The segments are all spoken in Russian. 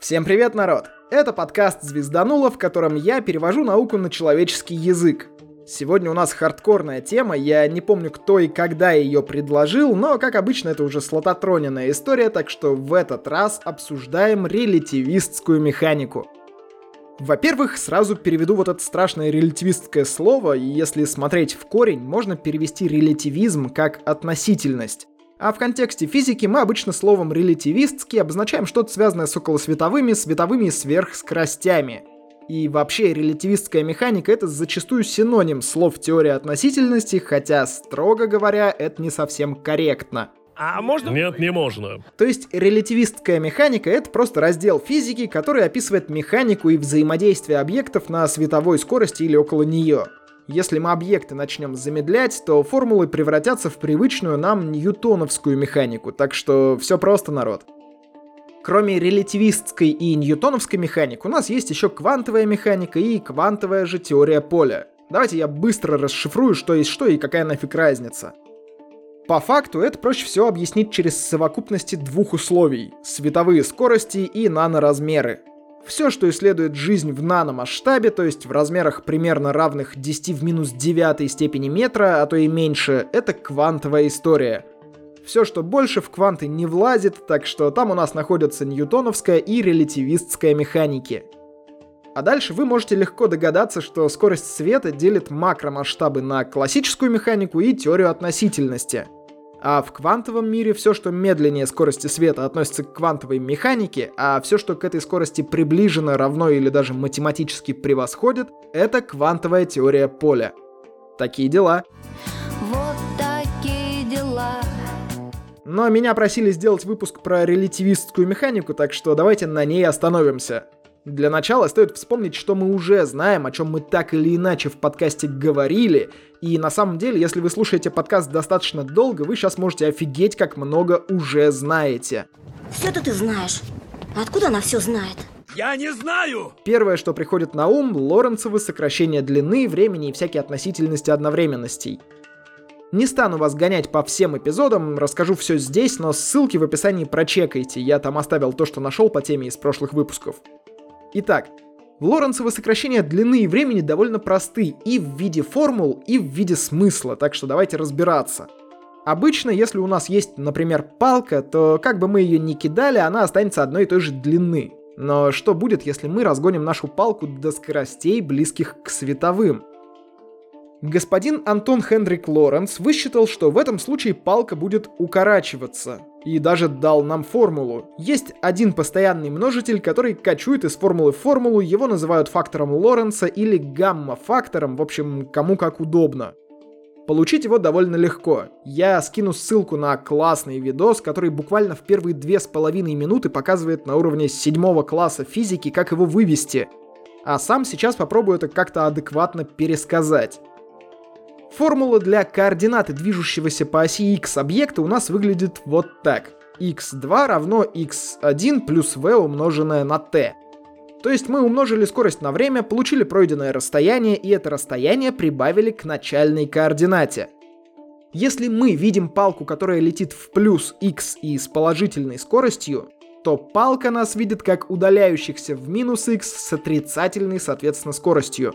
Всем привет, народ! Это подкаст «Звездануло», в котором я перевожу науку на человеческий язык. Сегодня у нас хардкорная тема, я не помню, кто и когда ее предложил, но, как обычно, это уже слототроненная история, так что в этот раз обсуждаем релятивистскую механику. Во-первых, сразу переведу вот это страшное релятивистское слово, и если смотреть в корень, можно перевести релятивизм как относительность. А в контексте физики мы обычно словом «релятивистский» обозначаем что-то связанное с околосветовыми, световыми и сверхскоростями. И вообще релятивистская механика — это зачастую синоним слов теории относительности, хотя, строго говоря, это не совсем корректно. А можно? Нет, не можно. То есть релятивистская механика — это просто раздел физики, который описывает механику и взаимодействие объектов на световой скорости или около нее. Если мы объекты начнем замедлять, то формулы превратятся в привычную нам ньютоновскую механику, так что все просто, народ. Кроме релятивистской и ньютоновской механик, у нас есть еще квантовая механика и квантовая же теория поля. Давайте я быстро расшифрую, что есть что и какая нафиг разница. По факту это проще всего объяснить через совокупности двух условий — световые скорости и наноразмеры. Все, что исследует жизнь в наномасштабе, то есть в размерах примерно равных 10 в минус 9 степени метра, а то и меньше, это квантовая история. Все, что больше в кванты не влазит, так что там у нас находятся ньютоновская и релятивистская механики. А дальше вы можете легко догадаться, что скорость света делит макромасштабы на классическую механику и теорию относительности — а в квантовом мире все, что медленнее скорости света, относится к квантовой механике, а все, что к этой скорости приближено, равно или даже математически превосходит, это квантовая теория поля. Такие дела. Вот такие дела. Но меня просили сделать выпуск про релятивистскую механику, так что давайте на ней остановимся. Для начала стоит вспомнить, что мы уже знаем, о чем мы так или иначе в подкасте говорили. И на самом деле, если вы слушаете подкаст достаточно долго, вы сейчас можете офигеть, как много уже знаете. Все-то ты знаешь. А откуда она все знает? Я не знаю! Первое, что приходит на ум, Лоренцевы сокращение длины, времени и всякие относительности одновременностей. Не стану вас гонять по всем эпизодам, расскажу все здесь, но ссылки в описании прочекайте, я там оставил то, что нашел по теме из прошлых выпусков. Итак, Лоренцевы сокращения длины и времени довольно просты и в виде формул, и в виде смысла, так что давайте разбираться. Обычно, если у нас есть, например, палка, то как бы мы ее ни кидали, она останется одной и той же длины. Но что будет, если мы разгоним нашу палку до скоростей, близких к световым? Господин Антон Хендрик Лоренс высчитал, что в этом случае палка будет укорачиваться. И даже дал нам формулу. Есть один постоянный множитель, который качует из формулы в формулу, его называют фактором Лоренса или гамма-фактором, в общем, кому как удобно. Получить его довольно легко. Я скину ссылку на классный видос, который буквально в первые две с половиной минуты показывает на уровне седьмого класса физики, как его вывести. А сам сейчас попробую это как-то адекватно пересказать. Формула для координаты движущегося по оси x объекта у нас выглядит вот так. x2 равно x1 плюс v умноженное на t. То есть мы умножили скорость на время, получили пройденное расстояние, и это расстояние прибавили к начальной координате. Если мы видим палку, которая летит в плюс x и с положительной скоростью, то палка нас видит как удаляющихся в минус x с отрицательной, соответственно, скоростью.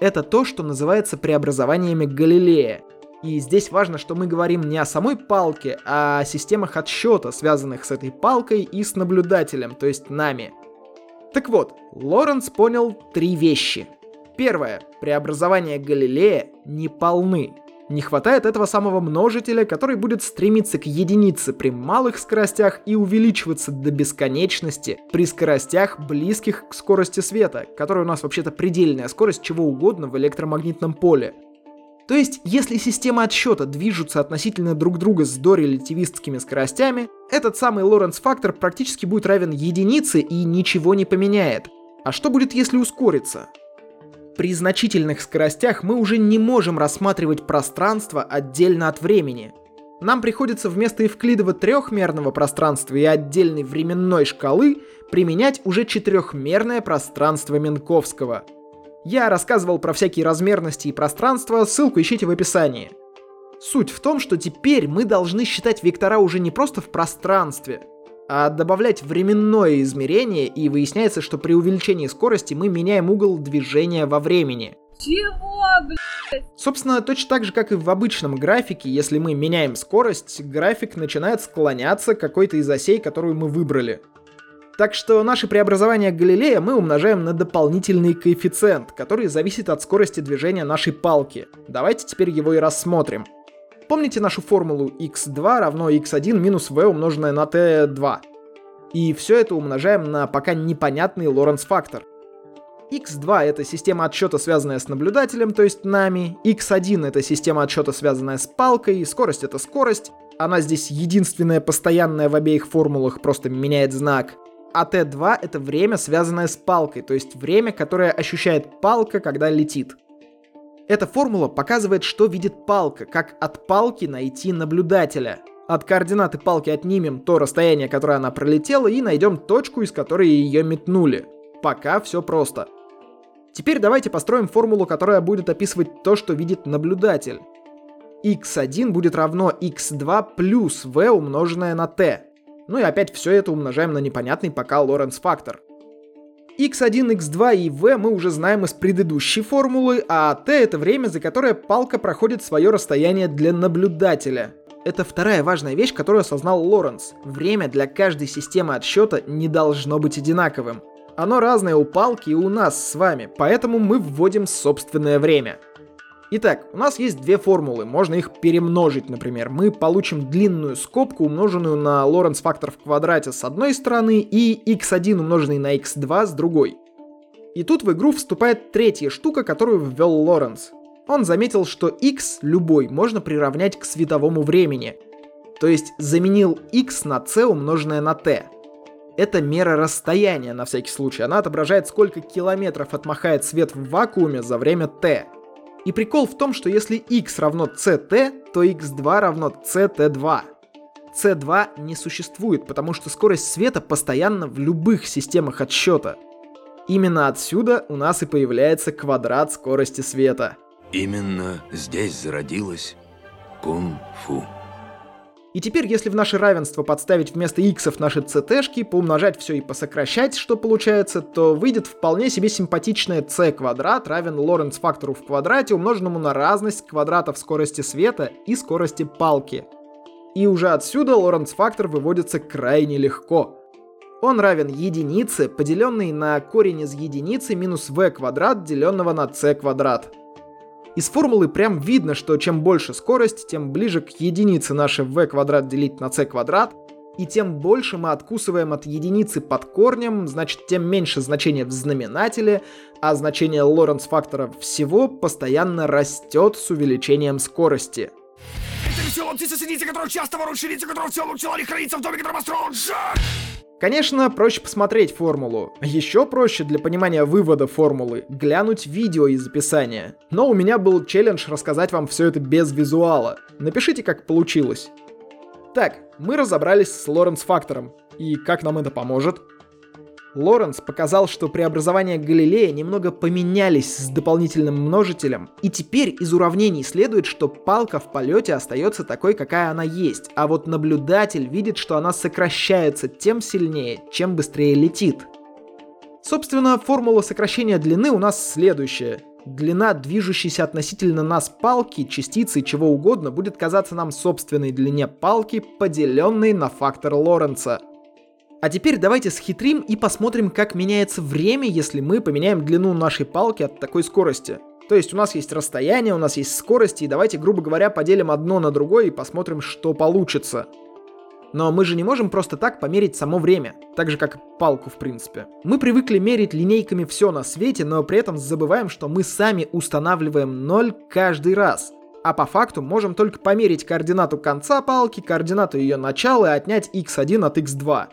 Это то, что называется преобразованиями Галилея. И здесь важно, что мы говорим не о самой палке, а о системах отсчета, связанных с этой палкой и с наблюдателем, то есть нами. Так вот, Лоренс понял три вещи. Первое. Преобразования Галилея не полны. Не хватает этого самого множителя, который будет стремиться к единице при малых скоростях и увеличиваться до бесконечности при скоростях, близких к скорости света, которая у нас вообще-то предельная скорость чего угодно в электромагнитном поле. То есть, если системы отсчета движутся относительно друг друга с дорелятивистскими скоростями, этот самый Лоренц-фактор практически будет равен единице и ничего не поменяет. А что будет, если ускориться? При значительных скоростях мы уже не можем рассматривать пространство отдельно от времени. Нам приходится вместо эвклидова трехмерного пространства и отдельной временной шкалы применять уже четырехмерное пространство Минковского. Я рассказывал про всякие размерности и пространства, ссылку ищите в описании. Суть в том, что теперь мы должны считать вектора уже не просто в пространстве, а добавлять временное измерение, и выясняется, что при увеличении скорости мы меняем угол движения во времени. Чего, блядь? Собственно, точно так же, как и в обычном графике, если мы меняем скорость, график начинает склоняться к какой-то из осей, которую мы выбрали. Так что наше преобразование Галилея мы умножаем на дополнительный коэффициент, который зависит от скорости движения нашей палки. Давайте теперь его и рассмотрим. Помните нашу формулу x2 равно x1 минус v умноженное на t2? И все это умножаем на пока непонятный Лоренц фактор. x2 это система отсчета, связанная с наблюдателем, то есть нами. x1 это система отсчета, связанная с палкой. Скорость это скорость. Она здесь единственная постоянная в обеих формулах, просто меняет знак. А Т2 это время, связанное с палкой, то есть время, которое ощущает палка, когда летит. Эта формула показывает, что видит палка, как от палки найти наблюдателя. От координаты палки отнимем то расстояние, которое она пролетела, и найдем точку, из которой ее метнули. Пока все просто. Теперь давайте построим формулу, которая будет описывать то, что видит наблюдатель. x1 будет равно x2 плюс v умноженное на t. Ну и опять все это умножаем на непонятный пока Лоренц фактор. X1, x2 и v мы уже знаем из предыдущей формулы, а t это время, за которое палка проходит свое расстояние для наблюдателя. Это вторая важная вещь, которую осознал Лоренц. Время для каждой системы отсчета не должно быть одинаковым. Оно разное у палки и у нас с вами, поэтому мы вводим собственное время. Итак, у нас есть две формулы, можно их перемножить, например. Мы получим длинную скобку, умноженную на Лоренц фактор в квадрате с одной стороны и x1 умноженный на x2 с другой. И тут в игру вступает третья штука, которую ввел Лоренц. Он заметил, что x любой можно приравнять к световому времени. То есть заменил x на c умноженное на t. Это мера расстояния на всякий случай. Она отображает, сколько километров отмахает свет в вакууме за время t. И прикол в том, что если x равно ct, то x2 равно ct2. c2 не существует, потому что скорость света постоянно в любых системах отсчета. Именно отсюда у нас и появляется квадрат скорости света. Именно здесь зародилось кунг-фу. И теперь, если в наше равенство подставить вместо иксов наши ct-шки, поумножать все и посокращать, что получается, то выйдет вполне себе симпатичное c квадрат равен Лоренц фактору в квадрате, умноженному на разность квадратов скорости света и скорости палки. И уже отсюда Лоренц фактор выводится крайне легко. Он равен единице, поделенной на корень из единицы минус v квадрат, деленного на c квадрат. Из формулы прям видно, что чем больше скорость, тем ближе к единице наше v квадрат делить на c квадрат, и тем больше мы откусываем от единицы под корнем, значит, тем меньше значение в знаменателе, а значение Лоренц фактора всего постоянно растет с увеличением скорости. Это веселая птица-синица, которая часто ворует ширица, которая все лучше хранится в доме, который построен! Конечно, проще посмотреть формулу. Еще проще для понимания вывода формулы глянуть видео из описания. Но у меня был челлендж рассказать вам все это без визуала. Напишите, как получилось. Так, мы разобрались с Лоренц фактором. И как нам это поможет? Лоренс показал, что преобразования Галилея немного поменялись с дополнительным множителем, и теперь из уравнений следует, что палка в полете остается такой, какая она есть, а вот наблюдатель видит, что она сокращается тем сильнее, чем быстрее летит. Собственно, формула сокращения длины у нас следующая. Длина движущейся относительно нас палки, частицы, чего угодно, будет казаться нам собственной длине палки, поделенной на фактор Лоренца – а теперь давайте схитрим и посмотрим, как меняется время, если мы поменяем длину нашей палки от такой скорости. То есть у нас есть расстояние, у нас есть скорость, и давайте, грубо говоря, поделим одно на другое и посмотрим, что получится. Но мы же не можем просто так померить само время, так же как палку в принципе. Мы привыкли мерить линейками все на свете, но при этом забываем, что мы сами устанавливаем 0 каждый раз. А по факту можем только померить координату конца палки, координату ее начала и отнять x1 от x2.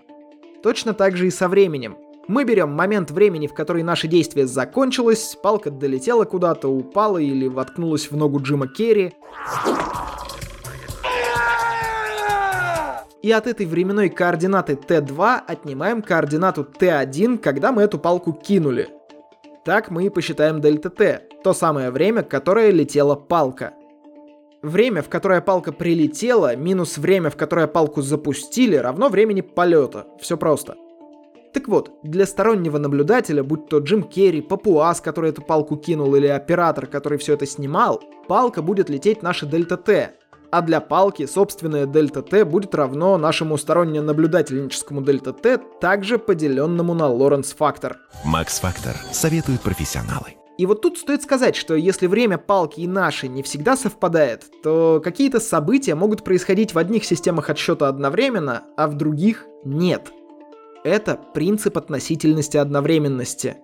Точно так же и со временем. Мы берем момент времени, в который наше действие закончилось, палка долетела куда-то, упала или воткнулась в ногу Джима Керри. И от этой временной координаты t2 отнимаем координату t1, когда мы эту палку кинули. Так мы и посчитаем дельта t, то самое время, которое летела палка. Время, в которое палка прилетела, минус время, в которое палку запустили, равно времени полета. Все просто. Так вот, для стороннего наблюдателя, будь то Джим Керри, Папуас, который эту палку кинул, или оператор, который все это снимал, палка будет лететь наша дельта Т. А для палки собственная дельта Т будет равно нашему сторонне-наблюдательническому дельта Т, также поделенному на Лоренс фактор. Макс Фактор советуют профессионалы. И вот тут стоит сказать, что если время палки и нашей не всегда совпадает, то какие-то события могут происходить в одних системах отсчета одновременно, а в других нет. Это принцип относительности одновременности.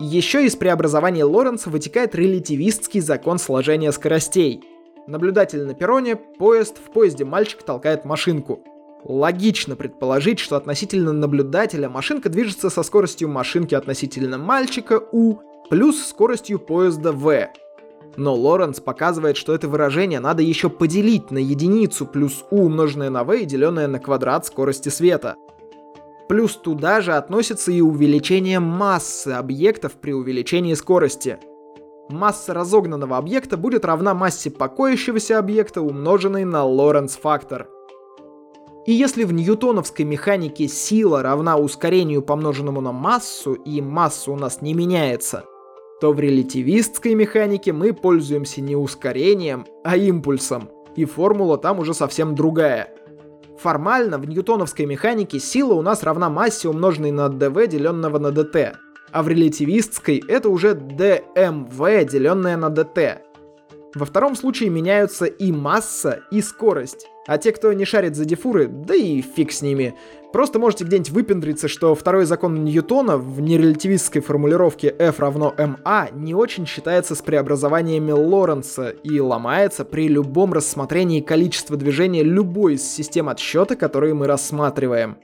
Еще из преобразования Лоренца вытекает релятивистский закон сложения скоростей. Наблюдатель на перроне, поезд, в поезде мальчик толкает машинку. Логично предположить, что относительно наблюдателя машинка движется со скоростью машинки относительно мальчика U плюс скоростью поезда V. Но Лоренц показывает, что это выражение надо еще поделить на единицу плюс u умноженное на v, деленное на квадрат скорости света – Плюс туда же относится и увеличение массы объектов при увеличении скорости. Масса разогнанного объекта будет равна массе покоящегося объекта, умноженной на Лоренц фактор. И если в ньютоновской механике сила равна ускорению помноженному на массу, и масса у нас не меняется, то в релятивистской механике мы пользуемся не ускорением, а импульсом, и формула там уже совсем другая – Формально в ньютоновской механике сила у нас равна массе, умноженной на dv, деленного на dt. А в релятивистской это уже dmv, деленное на dt. Во втором случае меняются и масса, и скорость. А те, кто не шарит за дифуры, да и фиг с ними. Просто можете где-нибудь выпендриться, что второй закон Ньютона в нерелятивистской формулировке F равно ma не очень считается с преобразованиями Лоренца и ломается при любом рассмотрении количества движения любой из систем отсчета, которые мы рассматриваем.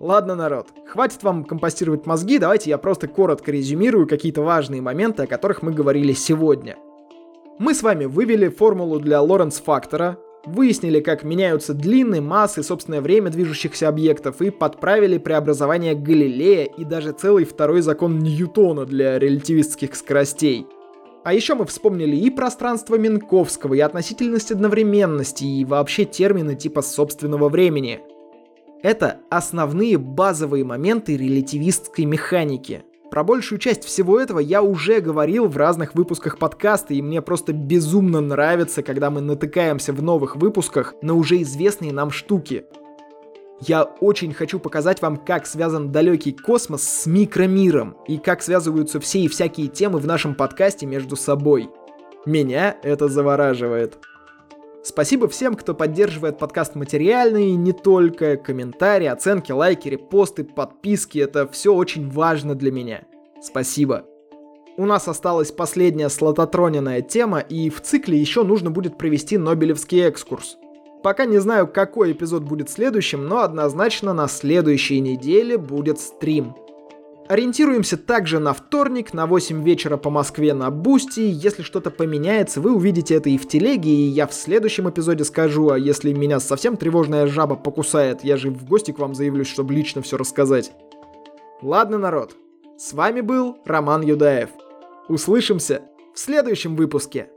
Ладно, народ, хватит вам компостировать мозги, давайте я просто коротко резюмирую какие-то важные моменты, о которых мы говорили сегодня. Мы с вами вывели формулу для Лоренц-фактора, выяснили, как меняются длины, массы, собственное время движущихся объектов и подправили преобразование Галилея и даже целый второй закон Ньютона для релятивистских скоростей. А еще мы вспомнили и пространство Минковского, и относительность одновременности, и вообще термины типа собственного времени. Это основные базовые моменты релятивистской механики – про большую часть всего этого я уже говорил в разных выпусках подкаста, и мне просто безумно нравится, когда мы натыкаемся в новых выпусках на уже известные нам штуки. Я очень хочу показать вам, как связан далекий космос с микромиром, и как связываются все и всякие темы в нашем подкасте между собой. Меня это завораживает. Спасибо всем, кто поддерживает подкаст материально и не только. Комментарии, оценки, лайки, репосты, подписки — это все очень важно для меня. Спасибо. У нас осталась последняя слототронная тема, и в цикле еще нужно будет провести Нобелевский экскурс. Пока не знаю, какой эпизод будет следующим, но однозначно на следующей неделе будет стрим. Ориентируемся также на вторник, на 8 вечера по Москве на Бусти. Если что-то поменяется, вы увидите это и в телеге, и я в следующем эпизоде скажу, а если меня совсем тревожная жаба покусает, я же в гости к вам заявлюсь, чтобы лично все рассказать. Ладно, народ. С вами был Роман Юдаев. Услышимся в следующем выпуске.